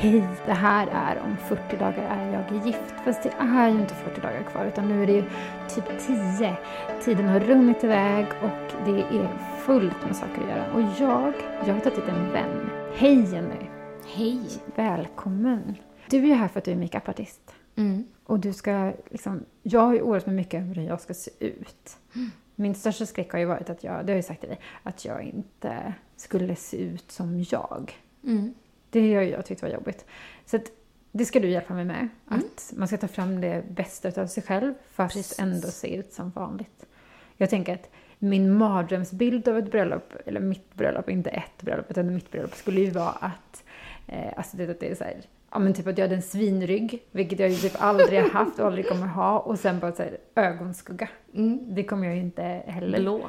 Hej, det här är om 40 dagar är jag gift. Fast det är ju inte 40 dagar kvar utan nu är det ju typ 10. Tiden har runnit iväg och det är fullt med saker att göra. Och jag, jag har tagit hit en vän. Hej Jenny! Hej! Välkommen! Du är ju här för att du är makeupartist. Mm. Och du ska liksom, jag har ju oroat mig mycket över hur jag ska se ut. Min största skräck har ju varit att jag, det har jag ju sagt till dig, att jag inte skulle se ut som jag. Mm. Det har jag tyckt var jobbigt. Så att, det ska du hjälpa mig med. Mm. Att man ska ta fram det bästa av sig själv fast Precis. ändå se ut som vanligt. Jag tänker att min mardrömsbild av ett bröllop, eller mitt bröllop, inte ett bröllop, utan mitt bröllop skulle ju vara att, eh, alltså det, att det är så här, ja men typ att jag hade en svinrygg, vilket jag ju typ aldrig har haft och aldrig kommer ha, och sen bara så här ögonskugga. Mm. Det kommer jag ju inte heller Blå.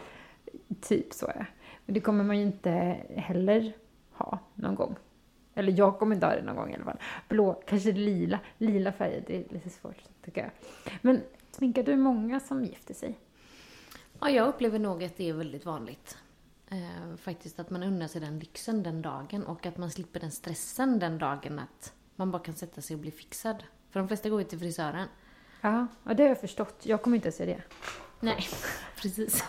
Typ så är det. Men det kommer man ju inte heller ha någon gång. Eller jag kommer inte ha det någon gång i alla fall. Blå, kanske lila. Lila färger, det är lite svårt tycker jag. Men sminkar du många som gifter sig? Ja, jag upplever nog att det är väldigt vanligt. Eh, faktiskt att man unnar sig den lyxen den dagen och att man slipper den stressen den dagen att man bara kan sätta sig och bli fixad. För de flesta går ju till frisören. Ja, och det har jag förstått. Jag kommer inte att se det. Nej, precis.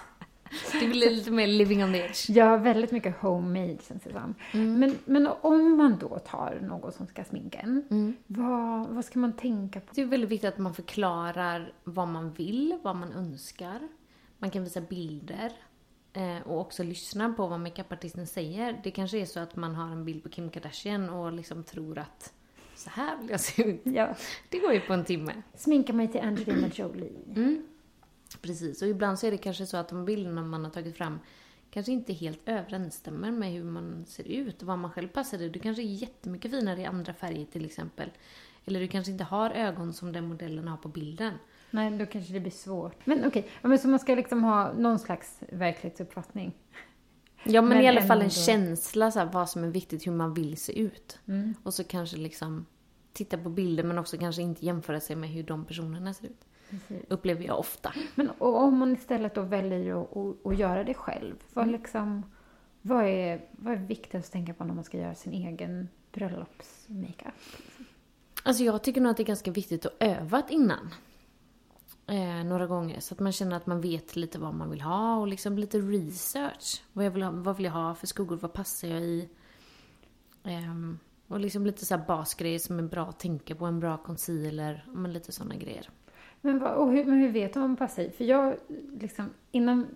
Det blir lite mer living on the edge. Jag har väldigt mycket homemade känns det som. Men, men om man då tar någon som ska sminka en, vad, vad ska man tänka på? Det är väldigt viktigt att man förklarar vad man vill, vad man önskar. Man kan visa bilder. eh, Och också lyssna på vad makeupartisten säger. Det kanske är så att man har en bild på Kim Kardashian och liksom tror att så här vill jag se ut. Ja. Det går ju på en timme. Sminka mig till Angelina Jolie. Mm. Precis, och ibland så är det kanske så att de bilderna man har tagit fram kanske inte helt överensstämmer med hur man ser ut och vad man själv passar i. Du kanske är jättemycket finare i andra färger till exempel. Eller du kanske inte har ögon som den modellen har på bilden. Nej, då kanske det blir svårt. Men okej, men så man ska liksom ha någon slags verklighetsuppfattning. Ja, men, Men i alla fall en ändå- känsla så här, vad som är viktigt, hur man vill se ut. Mm. Och så kanske liksom titta på bilder men också kanske inte jämföra sig med hur de personerna ser ut. Upplever jag ofta. Men om man istället då väljer att, att, att göra det själv, vad, liksom, vad, är, vad är viktigast att tänka på när man ska göra sin egen bröllopsmakeup? Alltså jag tycker nog att det är ganska viktigt att öva innan. Eh, några gånger så att man känner att man vet lite vad man vill ha och liksom lite research. Vad, jag vill ha, vad vill jag ha för skuggor? Vad passar jag i? Ehm, och liksom lite så här basgrejer som är bra att tänka på. En bra concealer. Men lite sådana grejer. Men, vad, och hur, men hur vet du passar i? För jag, liksom, innan,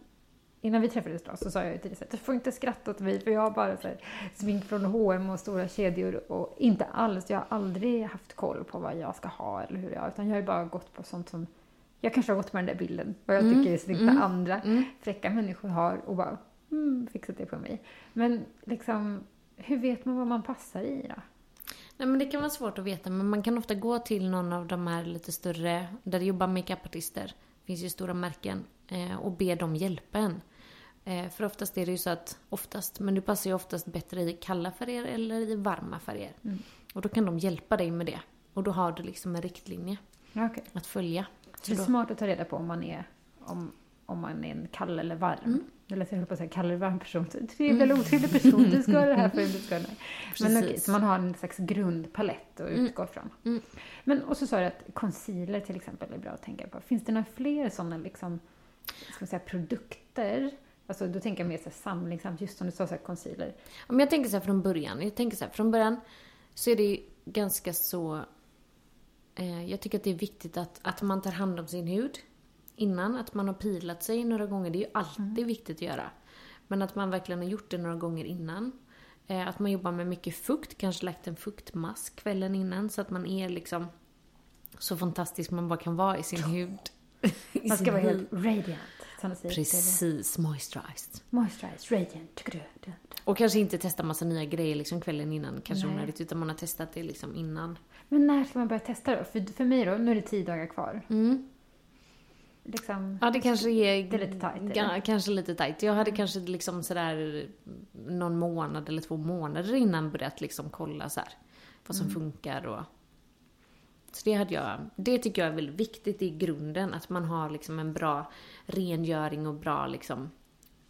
innan vi träffades då så sa jag till dig att du får inte skratta åt mig för jag har bara så här, smink från H&M och stora kedjor och inte alls, jag har aldrig haft koll på vad jag ska ha eller hur jag, utan jag har bara gått på sånt som jag kanske har gått på den där bilden, vad jag tycker är snyggt med andra fräcka människor har och bara mm, fixat det på mig. Men liksom, hur vet man vad man passar i då? Nej men det kan vara svårt att veta men man kan ofta gå till någon av de här lite större, där det jobbar makeupartister. Det finns ju stora märken. Eh, och be dem hjälpa en. Eh, för oftast är det ju så att, oftast, men du passar ju oftast bättre i kalla färger eller i varma färger. Och då kan de hjälpa dig med det. Och då har du liksom en riktlinje Okej. att följa. Så det är då- smart att ta reda på om man är, om, om man är en kall eller varm. Mm. Eller jag höll på att säga kall eller varm person. Trevlig eller otrevlig person. Du ska ha det här för du ska ha det här. Men okej, så man har en slags grundpalett att utgå från. Mm. Men och så sa du att concealer till exempel är bra att tänka på. Finns det några fler sådana liksom, ska man säga, produkter Alltså då tänker jag mer så här samlingssamt, just som du sa, så här concealer. Om jag tänker så här från början. Jag tänker så här, från början så är det ju ganska så... Eh, jag tycker att det är viktigt att, att man tar hand om sin hud innan. Att man har pilat sig några gånger. Det är ju alltid viktigt att göra. Men att man verkligen har gjort det några gånger innan. Eh, att man jobbar med mycket fukt. Kanske lagt en fuktmask kvällen innan. Så att man är liksom så fantastisk man bara kan vara i sin hud. Man ska vara helt radiant. Precis, moisturized. Moisturized, radiant, tycker du? Och kanske inte testa massa nya grejer liksom kvällen innan, kanske onödigt, utan man har testat det liksom innan. Men när ska man börja testa då? För, för mig då, nu är det tio dagar kvar. Mm. Liksom, Ja, det kanske är... Det är lite tajt, Ja, kanske lite tajt. Jag hade kanske liksom sådär någon månad eller två månader innan börjat liksom kolla så här vad som funkar och... Så det hade jag... Det tycker jag är väldigt viktigt i grunden, att man har liksom en bra rengöring och bra liksom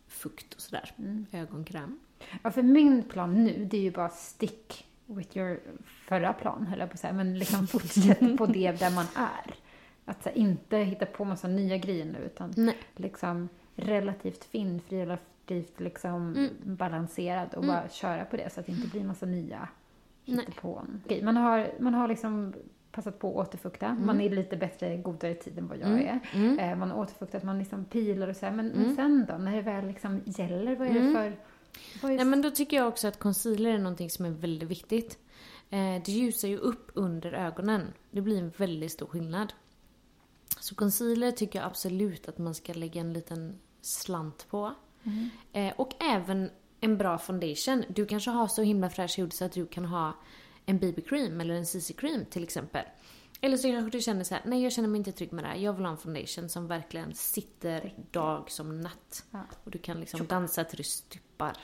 fukt och sådär. Ögonkräm. Ja, för min plan nu, det är ju bara stick with your förra plan, höll jag på att säga. Men liksom fortsätt på det där man är. Att så här, inte hitta på massa nya grejer nu, utan Nej. liksom relativt finfri, relativt liksom Mm. balanserad och bara köra på det så att det inte blir massa nya på. Okej, man har, man har liksom passat på att återfukta. Mm. Man är lite bättre, godare tid än vad jag är. Eh, man har återfuktat, man liksom pilar och så här. Men, Mm. men sen då, när det väl liksom gäller, vad är det för... Vad är Nej men då tycker jag också att concealer är någonting som är väldigt viktigt. Eh, det ljusar ju upp under ögonen. Det blir en väldigt stor skillnad. Så concealer tycker jag absolut att man ska lägga en liten slant på. Eh, och även en bra foundation. Du kanske har så himla fräsch hud så att du kan ha en BB-cream eller en CC-cream till exempel. Eller så kanske du känner så här: nej jag känner mig inte trygg med det här. Jag vill ha en foundation som verkligen sitter dag som natt. Ja. Och du kan liksom dansa till du stupar.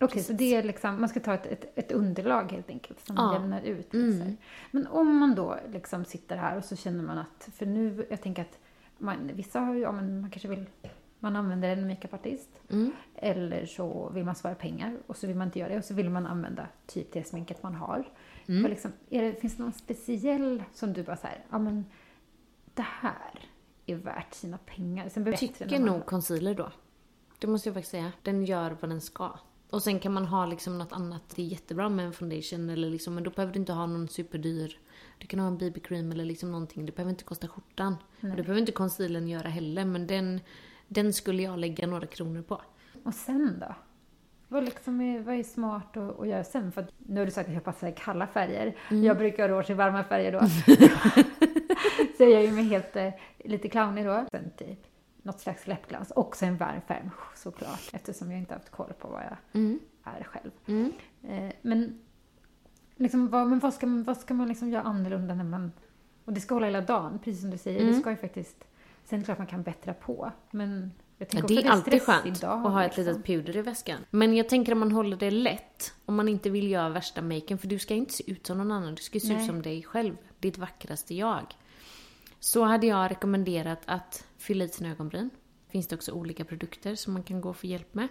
Okej, så det är liksom, man ska ta ett, ett, ett underlag helt enkelt som Ja. jämnar ut. Mm. Men om man då liksom sitter här och så känner man att, för nu, jag tänker att man, vissa har ju, ja men man kanske vill, man använder en makeupartist. Mm. Eller så vill man spara pengar och så vill man inte göra det och så vill man använda typ det sminket man har. Mm. Vad Liksom, är det, finns det någon speciell som du bara så här, ja men det här är värt sina pengar. Sen Jag tycker nog concealer då. Det måste jag faktiskt säga. Den gör vad den ska. Och sen kan man ha liksom något annat. Det är jättebra med en foundation eller liksom, men då behöver du inte ha någon superdyr. Du kan ha en BB-cream eller liksom någonting. Det behöver inte kosta skjortan. Och det behöver inte concealern göra heller, men den, den skulle jag lägga några kronor på. Och sen då? Vad, liksom är, vad är smart att, att göra sen? För att, nu har du sagt att jag passar i kalla färger. Mm. Jag brukar ha råd i varma färger då. så jag gör ju mig helt eh, lite clownig då. Sen typ något slags läppglans. Också en varm färg såklart. Eftersom jag inte haft koll på vad jag är själv. Mm. Eh, men liksom, vad, men vad ska man, vad ska man liksom göra annorlunda när man... Och det ska hålla hela dagen, precis som du säger. Mm. Det ska ju faktiskt... Sen är det klart man kan bättra på. Men jag Ja, det också är alltid skönt dag, att ha ett liksom. litet puder i väskan. Men jag tänker om man håller det lätt, om man inte vill göra värsta maken, för du ska inte se ut som någon annan, du ska se ut Nej. som dig själv, ditt vackraste jag. Så hade jag rekommenderat att fylla i sina ögonbryn. Finns det också olika produkter som man kan gå och få hjälp med.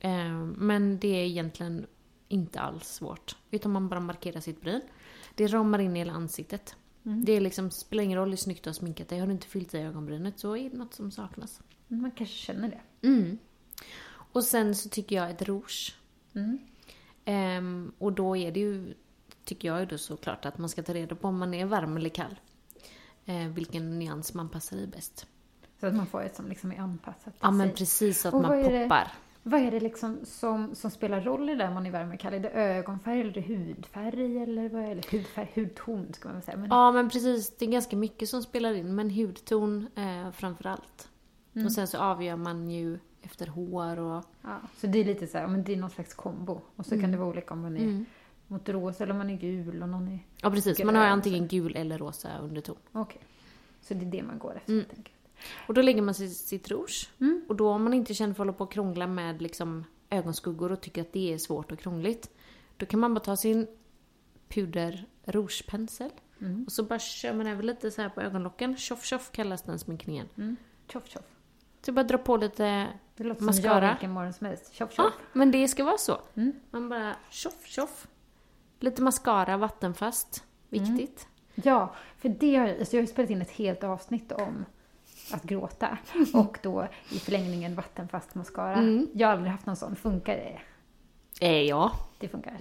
Eh, Men det är egentligen inte alls svårt. Utan man bara markerar sitt bryn. Det ramar in i hela ansiktet. Mm. Det är liksom, spelar ingen roll hur snyggt du har sminkat dig. Har du inte fyllt i ögonbrynet så är det något som saknas. Man kanske känner det. Mm. Och sen så tycker jag ett rouge. Mm. Ehm, och då är det ju, tycker jag ju då såklart att man ska ta reda på om man är varm eller kall. Eh, vilken nyans man passar i bäst. Så att man får ett som liksom är anpassat till Ja men sig. precis så att Och man är det- poppar. Vad är det liksom som, som spelar roll i det man är varm och kall? Är det ögonfärg eller det hudfärg eller vad är det? Hudfärg, hudton ska man väl säga. Men, Ja men precis, det är ganska mycket som spelar in. Men hudton eh, framför allt. Mm. Och sen så avgör man ju efter hår och... ja, så det är lite så här, men det är någon slags kombo. Och så kan Mm. det vara olika om man är mot rosa eller om man är gul och någon är... Ja precis, Grön, man har antingen gul eller rosa underton. Okej. Så det är det man går efter Mm. helt enkelt. Och då lägger man sitt, sitt rouge. Mm. Och då om man inte känner för att hålla på och krångla med liksom ögonskuggor och tycker att det är svårt och krångligt. Då kan man bara ta sin puder rougepensel. Mm. Och så bara kör man över lite så här på ögonlocken. Tjoff tjoff kallas den sminkningen. Mm. Tjoff tjoff. Så bara dra på lite Det låter som Mascara. jag vilken morgon som helst. Tjoff Ja, tjoff. men det ska vara så. Mm. Man bara tjoff tjoff. Lite mascara, vattenfast. Viktigt. Ja, för det har alltså jag har ju spelat in ett helt avsnitt om att gråta. Och då i förlängningen vattenfast mascara. Mm. Jag har aldrig haft någon sån. Funkar det? Eh, ja. Det funkar.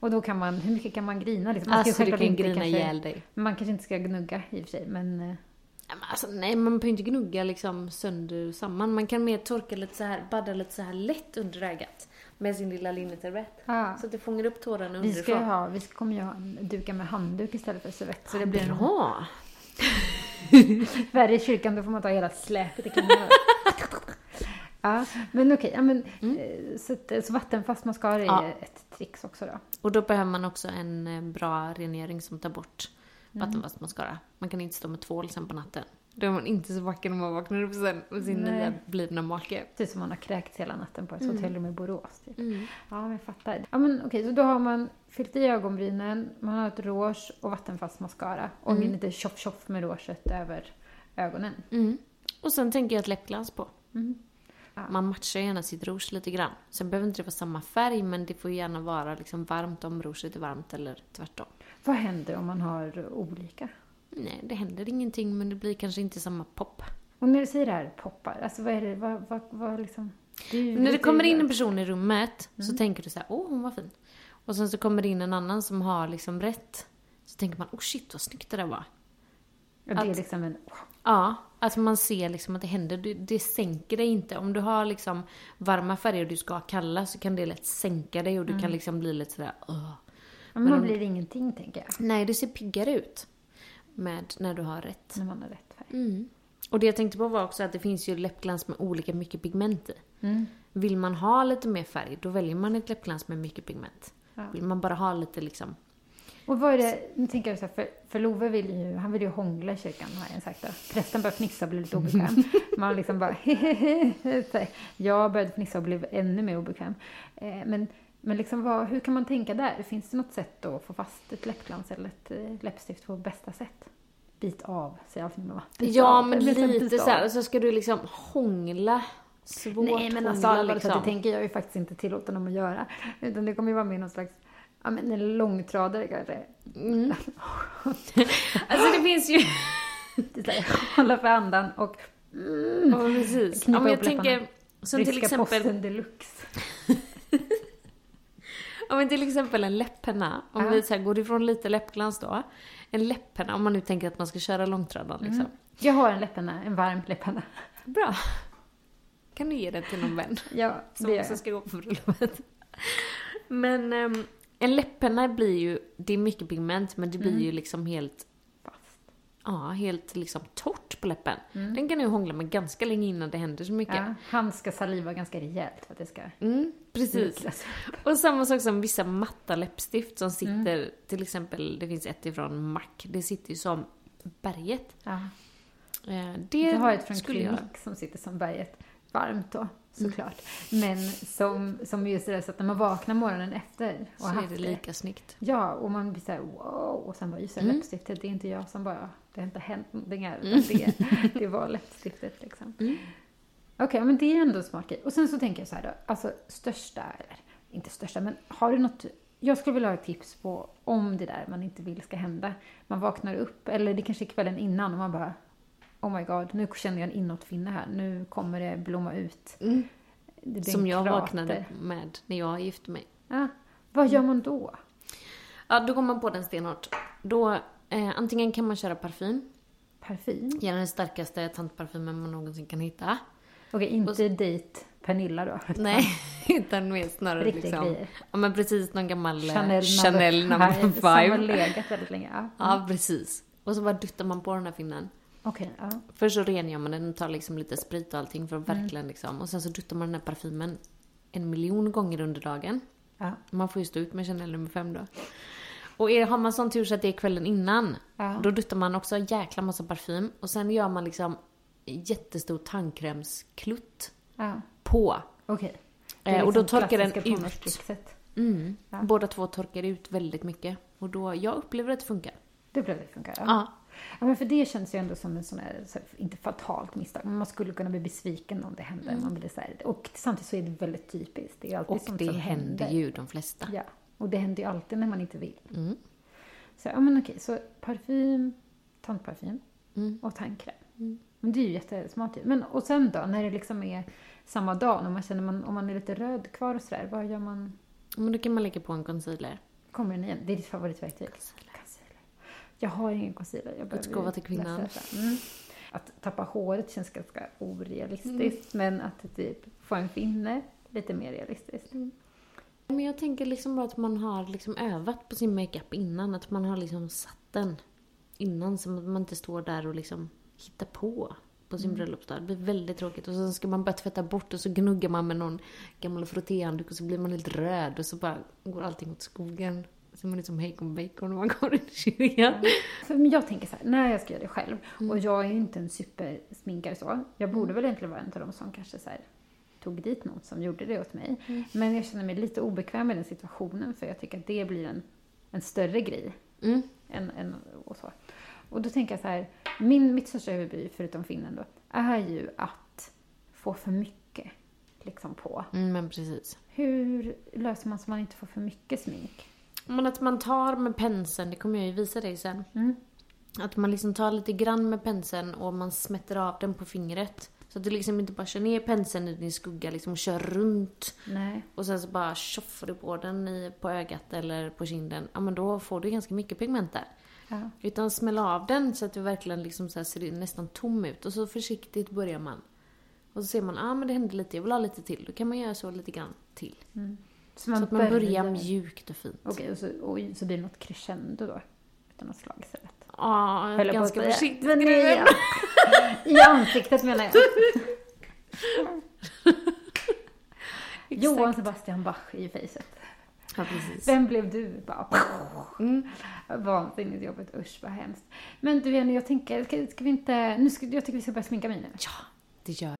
Och då kan man, hur mycket kan man grina? Liksom? Man Alltså du kan inte grina kanske- ihjäl dig. Man kanske inte ska gnugga i och för sig, eh, men Alltså, nej, man behöver inte gnugga liksom sönder samman. Man kan mer torka lite så här, badda lite så här lätt under ögat. Med sin lilla linneservett. Ja. Så att det fångar upp tårarna Vi ska underifrån. ha, vi kommer ju ha en duka med handduk istället för servett. Så det blir en Bra! värre i kyrkan, då får man ta hela släpet i. Ja, men okej. Ja, men, eh, så, så vattenfast mascara är Ja. ett trix också då. Och då behöver man också en eh, bra rengöring som tar bort Mm. vattenfast mascara. Man kan inte stå med tvål sen på natten. Då är man inte så vacker när man vaknar upp sen med sin Nej. nya blivna make. Typ som man har kräkts hela natten på ett Mm. hotellrum i Borås. Typ. Ja, men jag fattar. Ja, men okej, så då har man fyllt i ögonbrynen, man har ett rouge och vattenfast mascara. Och Mm. lite tjoff-tjoff med rouget över ögonen. Mm. Och sen tänker jag ett läppglans på. Mm. Man matchar gärna sitt rouge lite grann. Sen behöver inte det vara samma färg, men det får gärna vara liksom varmt om rouget är varmt eller tvärtom. Vad händer om man har olika? Nej, det händer ingenting, men det blir kanske inte samma pop. Och när du säger det här poppar, alltså vad är det, vad, vad, vad liksom... Är ju När det kommer in en person i rummet så tänker du så här, åh hon var fin. Och sen så kommer det in en annan som har liksom rätt. Så tänker man, oh shit vad snyggt det där var. Ja, det är att- liksom en... Ja, att man ser liksom att det händer. Det, det sänker dig inte. Om du har liksom varma färger och du ska ha kalla så kan det lätt sänka dig och du kan liksom bli lite sådär, "Åh." Men man blir ingenting, tänker jag, Nej, det ser piggare ut. Med när du har rätt. när man har rätt färg. Mm. Och det jag tänkte på var också att det finns ju läppglans med olika mycket pigment i. Vill man ha lite mer färg, då väljer man ett läppglans med mycket pigment. Vill man bara ha lite liksom... Och vad är det, nu tänker jag så här, för, för Love vill ju, han vill ju hångla i kyrkan har jag sagt då. Prästen börjar fnissa och blir lite obekväm. Man liksom bara här, Jag började fnissa och blev ännu mer obekväm. Eh, men men liksom vad, hur kan man tänka där? Finns det något sätt att få fast ett läppglans eller ett eh, läppstift på bästa sätt? Bit av, säger alltid mamma. Bit Ja, av, men här, lite bit så här, så ska du liksom hångla. Svårt Nej, men alltså allvarligt liksom. det tänker jag ju faktiskt inte tillåta dem att göra. Utan det kommer ju vara med någon slags, ja men en långtradare kanske. Alltså det finns ju... Hålla för andan och Ja, precis. Knipa Ja, men jag upp läpparna. tänker, som till ryska exempel, posten deluxe. ja, men till exempel en läpppenna. Om Ja. vi så här, går ifrån lite läppglans då. En läpppenna, om man nu tänker att man ska köra långtradaren liksom. Jag har en läppenna, en varm läppenna. Bra. Kan du ge den till någon vän? Ja, Som det gör också ska gå på bröllopet. Men ehm, en läppenna blir ju, det är mycket pigment men det blir Mm. ju liksom helt. Ja, helt liksom torrt på läppen. Den kan du hångla med ganska länge innan det händer så mycket. Mm. Ja, han ska saliva ganska rejält för att det ska Mm, precis. mjuklas. Och samma sak som vissa matta läppstift som sitter, Mm. till exempel, det finns ett ifrån MAC, det sitter ju som berget. Ja. Eh, Det Jag har ett från jag... Clinique som sitter som berget. Varmt då, såklart. Men som, som just det där så att när man vaknar morgonen efter och Så är det lika snyggt. Ja, och man blir såhär wow. Och sen bara, just det, Mm. läppstiftet, det är inte jag som bara, det har inte hänt någonting här. utan Det, det var läppstiftet liksom. Mm. Okej, men det är ändå en smart grej. Och sen så tänker jag så här då, alltså största, eller inte största, men har du något, jag skulle vilja ha ett tips på om det där man inte vill ska hända. Man vaknar upp, eller det kanske är kvällen innan och man bara, oh my god, nu känner jag en inåtfinne här, nu kommer det blomma ut. Det Mm. Som en jag krater. vaknade med när jag gifte mig. Ja, vad gör man då? Ja, då går man på den stenhårt. Då, eh, antingen kan man köra parfym. Parfym? Gärna den starkaste tantparfymen man någonsin kan hitta. Okej, inte dejt Pernilla då. Nej, utan mer snarare Riktiga liksom... grejer. Ja men precis, någon gammal eh, Chanel, Chanel number Som har five. legat väldigt länge. Ja. Ja, precis. Och så bara duttar man på den här finnen. Okej, ja. Först så rengör man den och tar liksom lite sprit och allting för att Mm. verkligen liksom. Och sen så duttar man den här parfymen en miljon gånger under dagen. ja. Man får ju stå ut med Chanel nummer fem då. Och är, har man sån tur så att det är kvällen innan, Ja. då duttar man också en jäkla massa parfym. Och sen gör man liksom jättestor tandkrämsklutt ja. på. Okej. Eh, och då torkar den ut. Mm. Båda två torkar ut väldigt mycket. Och då, jag upplever att det funkar. Det blev det funkar. Ja. Ja. men för det känns ju ändå som en sån här, så här, inte fatalt misstag, men man skulle kunna bli besviken om det händer. Man blir så här, och samtidigt så är det väldigt typiskt. Det är alltid Och sånt det som händer ju de flesta. Ja, och det händer ju alltid när man inte vill. Mm. Så, ja men okej, så parfym, tandparfym Mm. och tandkräm. Men det är ju jättesmart ju. Men och sen då, när det liksom är samma dag, när man känner man, om man är lite röd kvar och sådär, vad gör man? Men då kan man lägga på en concealer. Kommer den igen? Det är ditt favoritverktyg? Concealer. Jag har ingen concealer. Jag behöver Gåva till kvinnan. Mm. Att tappa håret känns ganska orealistiskt, men att typ få en finne, lite mer realistiskt. Men jag tänker liksom bara att man har liksom övat på sin makeup innan. Att man har liksom satt den innan så att man inte står där och liksom hittar på på sin bröllopsdag. Det blir väldigt tråkigt. Och så ska man börja tvätta bort och så gnuggar man med någon gammal frottéhandduk och så blir man helt röd och så bara går allting åt skogen. Man är som hejkon bacon och man går in i kyrkan. Men jag tänker så här, när jag ska göra det själv, Mm. och jag är ju inte en supersminkare så, jag borde väl egentligen vara en av dem som kanske så här, tog dit någon som gjorde det åt mig. Mm. Men jag känner mig lite obekväm med den situationen för jag tycker att det blir en, en större grej. Mm. Än, än, och, så. och då tänker jag så här, min, mitt största huvudbry, förutom finnen då, är ju att få för mycket liksom på. Mm, men precis. Hur löser man så man inte får för mycket smink? Men att man tar med penseln, det kommer jag ju visa dig sen. Mm. Att man liksom tar lite grann med penseln och man smätter av den på fingret. Så att du liksom inte bara kör ner penseln i din skugga liksom och kör runt. Nej. Och sen så bara tjoffar du på den i, på ögat eller på kinden. Ja men då får du ganska mycket pigment där. Ja. Utan smäll av den så att du verkligen liksom så ser nästan tom ut. Och så försiktigt börjar man. Och så ser man, ja ah, men det hände lite, jag vill ha lite till. Då kan man göra så lite grann till. Så så att man börjar mjukt och fint. Okej, och så, och så blir det något crescendo då? Utan något slag istället? Ja, på ganska försiktigt. Men nej, I ansiktet menar jag. Johan Sebastian Bach i facet. Ja, precis. Vem blev du? Bara, Mm. Vansinnigt jobbigt, usch vad hemskt. Men du Jenny, jag tänker, ska, ska vi inte, nu ska, jag tycker vi ska börja sminka mig nu. Ja, det gör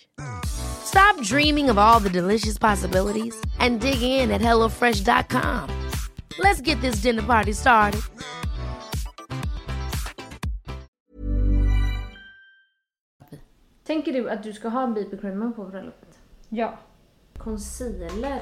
Stop dreaming of all the delicious possibilities and dig in at HelloFresh.com. Let's get this dinner party started. Tänker du att du ska ha BB-creamen på bröllopet? Ja, Concealer.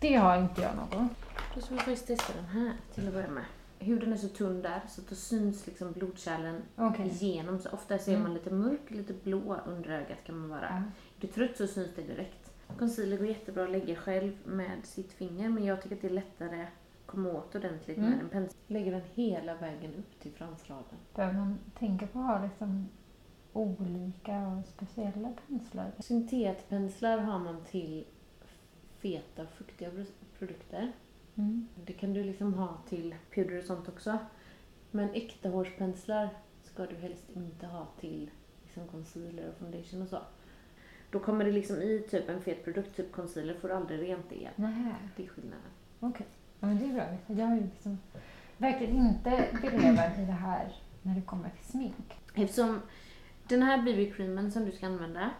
det har inte jag någon. Då ska vi faktiskt testa den här till att börja med. Huden är så tunn där så att då syns liksom blodkärlen Okej. igenom. Så ofta ser man lite mörk, lite blå under ögat kan man vara. Ja. Är du trött så syns det direkt. Concealer går jättebra att lägga själv med sitt finger men jag tycker att det är lättare att komma åt ordentligt med en pensel. Lägger den hela vägen upp till fransraden. Behöver man tänka på att ha liksom olika och speciella penslar? Syntetpenslar har man till feta och fuktiga produkter. Mm. Det kan du liksom ha till puder och sånt också. Men äkta hårspenslar ska du helst inte ha till liksom concealer och foundation och så. Då kommer det liksom i typ en fet produkt, typ concealer, får du aldrig rent det. Nej, Det är skillnaden. okej. Ja, men det är bra. Jag har ju liksom verkligen inte belevat i det här när det kommer till smink. Eftersom den här BB-creamen som du ska använda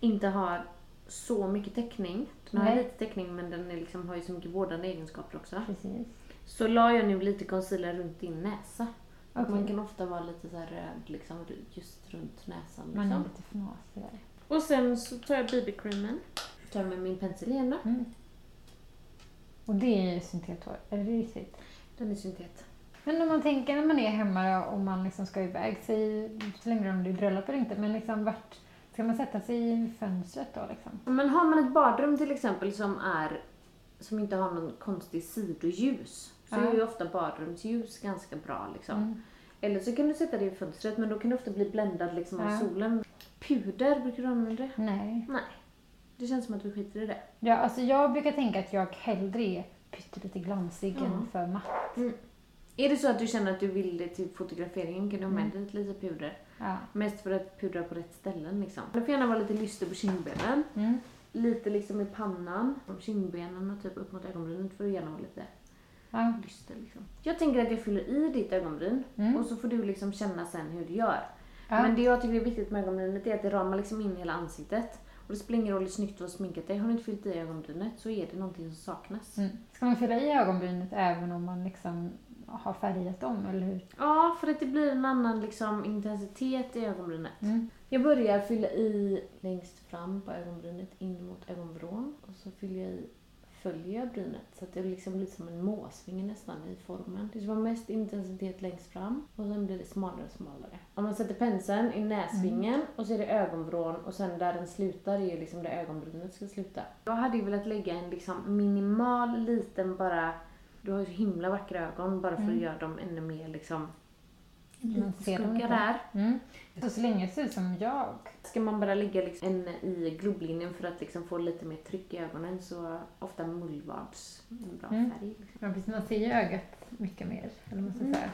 inte har så mycket täckning. Den har Nej. lite täckning men den är liksom, har ju så mycket vårdande egenskaper också. Precis. Så la jag nu lite concealer runt din näsa. Okej. Man kan ofta vara lite så här röd liksom just runt näsan. Man är Liksom. lite fnasig där. Och sen så tar jag BB-creamen. Tar med min pensel igen då. Mm. Och det är ju syntethår. Är det riktigt? Den är syntet. Men om man tänker när man är hemma och man liksom ska iväg, säg, så länge om det är bröllop eller inte, men liksom vart ska man sätta sig i fönstret då liksom? Men har man ett badrum till exempel som är som inte har någon konstig sidoljus så Ja. är ju ofta badrumsljus ganska bra liksom. Mm. Eller så kan du sätta det i fönstret men då kan du ofta bli bländad liksom av Ja. solen. Puder, brukar du använda det? Nej. Nej. Det känns som att du skiter i det. Ja, alltså jag brukar tänka att jag hellre är pyttelite glansig Ja. än för matt. Är det så att du känner att du vill det till fotograferingen kan du ha med Mm. dig lite puder. Ja. Mest för att pudra på rätt ställen liksom. Det får gärna vara lite lyster på kindbenen. Mm. Lite liksom i pannan. Om kindbenen och typ upp mot ögonbrynet får du gärna vara lite Ja. lyster liksom. Jag tänker att jag fyller i ditt ögonbryn Mm. och så får du liksom känna sen hur du gör. Ja. Men det jag tycker är viktigt med ögonbrynet är att det ramar liksom in hela ansiktet. Och det spelar ingen roll hur snyggt du har sminkat dig. Har du inte fyllt i ögonbrynet så är det någonting som saknas. Mm. Ska man fylla i ögonbrynet även om man liksom har färgat dem, eller hur? Ja, för att det blir en annan liksom intensitet i ögonbrynet. Mm. Jag börjar fylla i längst fram på ögonbrynet in mot ögonvrån. Och så fyller jag i, följer jag brynet så att det liksom blir som en måsvinge nästan i formen. Det vara mest intensitet längst fram och sen blir det smalare och smalare. Om man sätter penseln i näsvingen och så är det ögonvrån och sen där den slutar är ju liksom där ögonbrynet ska sluta. Jag hade ju velat lägga en liksom minimal liten bara du har ju så himla vackra ögon bara för att göra dem ännu mer liksom Man ser dem skugga inte. där. Mm. Så, så länge ser ut som jag. Ska man bara lägga liksom en i grubblinjen för att liksom få lite mer tryck i ögonen så ofta mullvads en bra Mm. färg. Liksom. Ja, precis, man ser ju ögat mycket mer, eller man Mm. säga.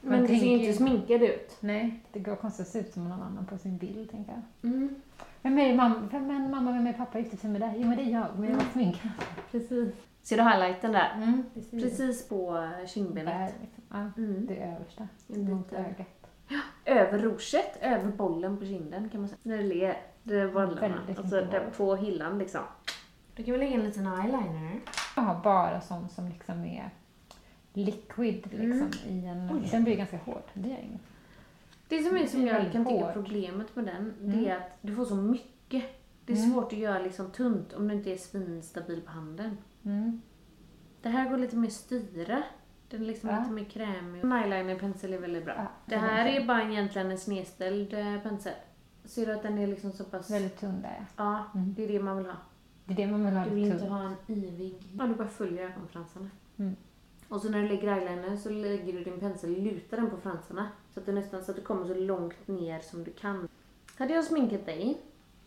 Men Man det ser ju inte sminkad ut. Nej, det går konstigt att se ut som någon annan på sin bild, tänker jag. Mm. Vem är mamma, vem är mamma, vem är pappa gifte sig med dig? Jo, men det är jag, men jag var sminkad. Precis. Ser du highlighten där? Mm, precis. Precis på kindbenet. Där, liksom. ja, Mm. det översta. Mot ögat. Över rouget, över bollen på kinden kan man säga. När det ler. Det var Väldigt Alltså där på hillan liksom. Då kan vi lägga en liten eyeliner. Jag har bara sån som liksom är liquid liksom, i en... Oj. Den blir ganska hård. Det gör inget. Det som är som Det är jag kan tycka är problemet med den, Mm. det är att du får så mycket. Det är Mm. svårt att göra liksom tunt om du inte är svinstabil på handen. Mm. Det här går lite mer styra. Den är liksom Ja. lite mer krämig. En eyelinerpensel är väldigt bra. Ja, det här är bara egentligen en snedställd eh, pensel. Ser du att den är liksom så pass... Väldigt tunn där, ja. Ja, Mm. det är det man vill ha. Det är det man vill ha Du vill inte tunn. ha en yvig... Ja, du bara följer ögonfransarna. Mm. Och så när du lägger eyeliner så lägger du din pensel, lutar den på fransarna. Så att det nästan så att du kommer så långt ner som du kan. Hade jag sminkat dig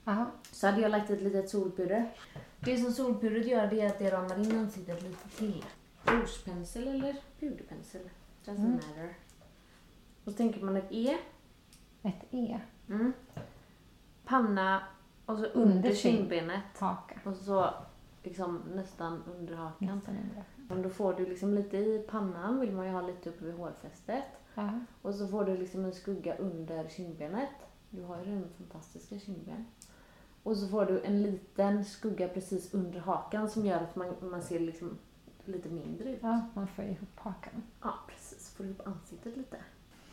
Jaha. så hade jag lagt ett litet solpuder. Det som solpudret gör det är att det ramar in ansiktet lite till. Rouge-pensel eller puderpensel. Doesn't Mm. matter. Och så tänker man ett E. Ett E. Mm. Panna och så Under under kind. kindbenet. Haka. Och så liksom nästan under hakan. Nästan under. Då får du liksom lite i pannan, vill man ju ha lite uppe vid hårfästet. Jaha. Och så får du liksom en skugga under kindbenet. Du har ju den fantastiska kindben. Och så får du en liten skugga precis under hakan som gör att man, man ser liksom lite mindre ut. Ja, man får ihop hakan. Ja, precis. Får du upp ansiktet lite.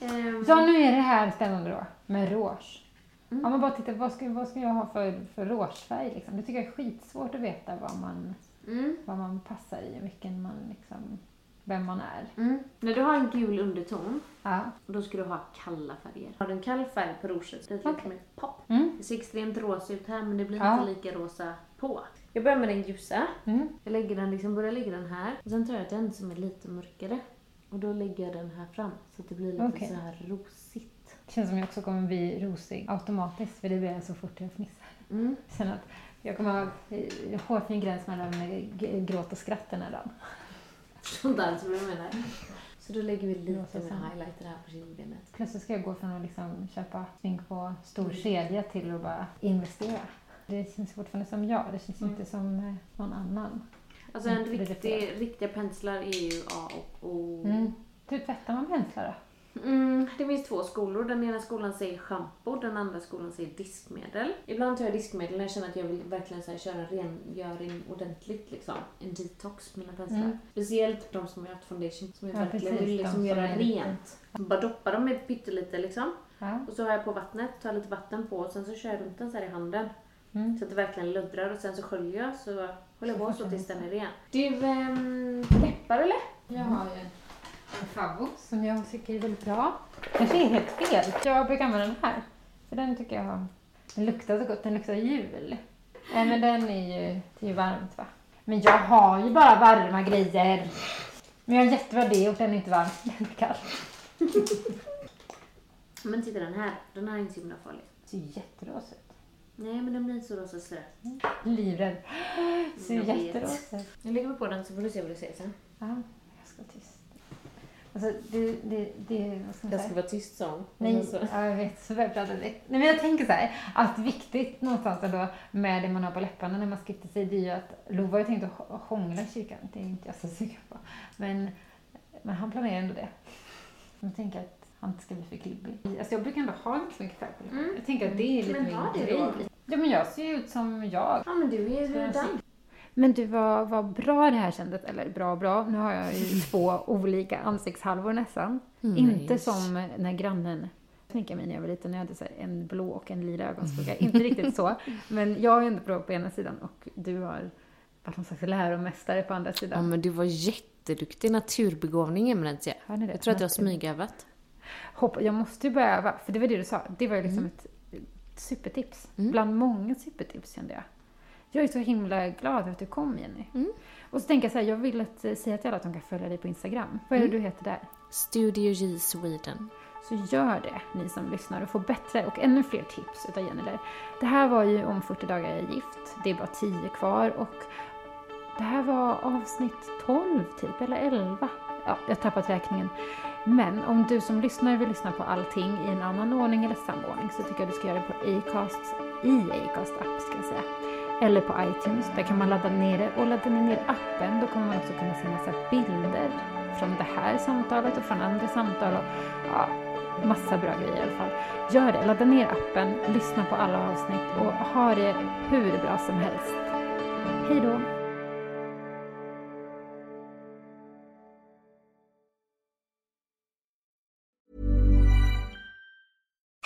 Ehm, Så nu är det här spännande då, med rouge. Mm. Om man bara tittar, vad ska, vad ska jag ha för, för rougefärg? Liksom? Det tycker jag är skitsvårt att veta vad man, mm, vad man passar i, vilken man liksom, vem man är. mm. När du har en gul underton, Ja. då ska du ha kalla färger. Har du en kall färg på rouget, det är Okej. mer pop. Mm. Det ser extremt rosa ut här men det blir Ja. inte lika rosa på. Jag börjar med den ljusa. Mm. Jag lägger den liksom, börjar lägga den här. Och sen tar jag den som är lite mörkare. Och då lägger jag den här fram. Så att det blir lite Okej. så här rosigt. Det känns som jag också kommer bli rosig automatiskt, för det blir jag så fort jag fnissar. Mm. Sen att jag kommer ha eh, hårfin gräns mellan eh, gråt och skratt den här dagen. Sånt där som jag menar. Så då lägger vi lite mer highlighter här på kindbenet. Plötsligt ska jag gå från att liksom köpa smink på stor kedja till att bara investera. Det känns fortfarande som jag, det känns Mm. inte som eh, någon annan. Alltså en Mm, riktig, riktiga penslar är ju A och O. Mm. Hur tvättar man penslar då? Mm, det finns två skolor. Den ena skolan säger shampoo, den andra skolan säger diskmedel. Ibland tar jag diskmedel när jag känner att jag vill verkligen så här, köra en rengöring ordentligt. Liksom. En detox mina penslar. Mm. Speciellt de som har haft foundation som jag Ja, verkligen precis, vill liksom som göra är rent. Bara doppa dem med pyttelite liksom. Ja. Och så har jag på vattnet, tar lite vatten på och sen så kör jag runt den så här i handen. Så att det verkligen luddrar och sen så sköljer jag så håller jag på så tills den är ren. Du, ähm, läppar eller? Jag har ju en favvo som jag tycker är väldigt bra. Kanske är helt fel. Jag brukar använda den här. För den tycker jag har... Den luktar så gott. Den luktar jul. Nej, men den är ju... Det är ju varmt va? Men jag har ju bara varma grejer. Men jag har jättebra det och den är inte varm. Den är kall. Men titta den här, den här är inte så himla farlig. Det ser ut. Nej men den blir inte så rosa sådär. Livrädd. Ser jätterosa ut. Jag lägger på den så får du se vad du ser sen. Ja, jag ska tyst. Alltså, det, det, det, vad ska man säga? vara tyst som. Nej, ja, jag vet. Så jag pratar direkt. Nej, men jag tänker så här, att viktigt någonstans ändå med det man har på läpparna när man ska gifta sig, det är ju att Lova har ju tänkt att hå- hångla i kyrkan. Det är inte jag så sugen på. Men, men han planerar ändå det. Jag tänker att han inte ska bli för klibbig. Alltså jag brukar ändå ha ganska mycket färg på läpparna. Jag tänker att det är lite Mm. Men min grej. Ja, men jag ser ju ut som jag. Ja men du är Ska jag redan. Men du, vad, vad bra det här kändes. Eller bra bra, nu har jag ju två olika ansiktshalvor nästan. Inte som när grannen sminkade mig när jag var liten. Jag hade så en blå och en lila ögonskugga. Inte riktigt så. Men jag är ändå bra på ena sidan och du har varit någon slags läromästare på andra Ja sidan. men du var jätteduktig naturbegåvning Emelentia. Jag tror att du har smygövat. Hopp, jag måste ju börja öva, för det var det du sa. Det var ju liksom ett supertips. Bland många supertips kände jag. Jag är så himla glad att du kom Jenny. Och så tänker jag så här, jag vill att, eh, säga till alla att de kan följa dig på Instagram. Vad är det du heter där? Studio J Sweden. Så gör det, ni som lyssnar, och får bättre och ännu fler tips utav Jenny där. Det här var ju om 40 dagar jag är gift. Det är bara 10 kvar och det här var avsnitt 12 typ, eller 11. Ja, jag har tappat räkningen. Men om du som lyssnar vill lyssna på allting i en annan ordning eller samordning så tycker jag du ska göra det på Acast, i Acast app ska jag säga. Eller på iTunes, där kan man ladda ner det. Och laddar ni ner appen då kommer man också kunna se massa bilder från det här samtalet och från andra samtal. Och, ja, massa bra grejer i alla fall. Gör det, ladda ner appen, lyssna på alla avsnitt och ha det hur bra som helst. Hej då!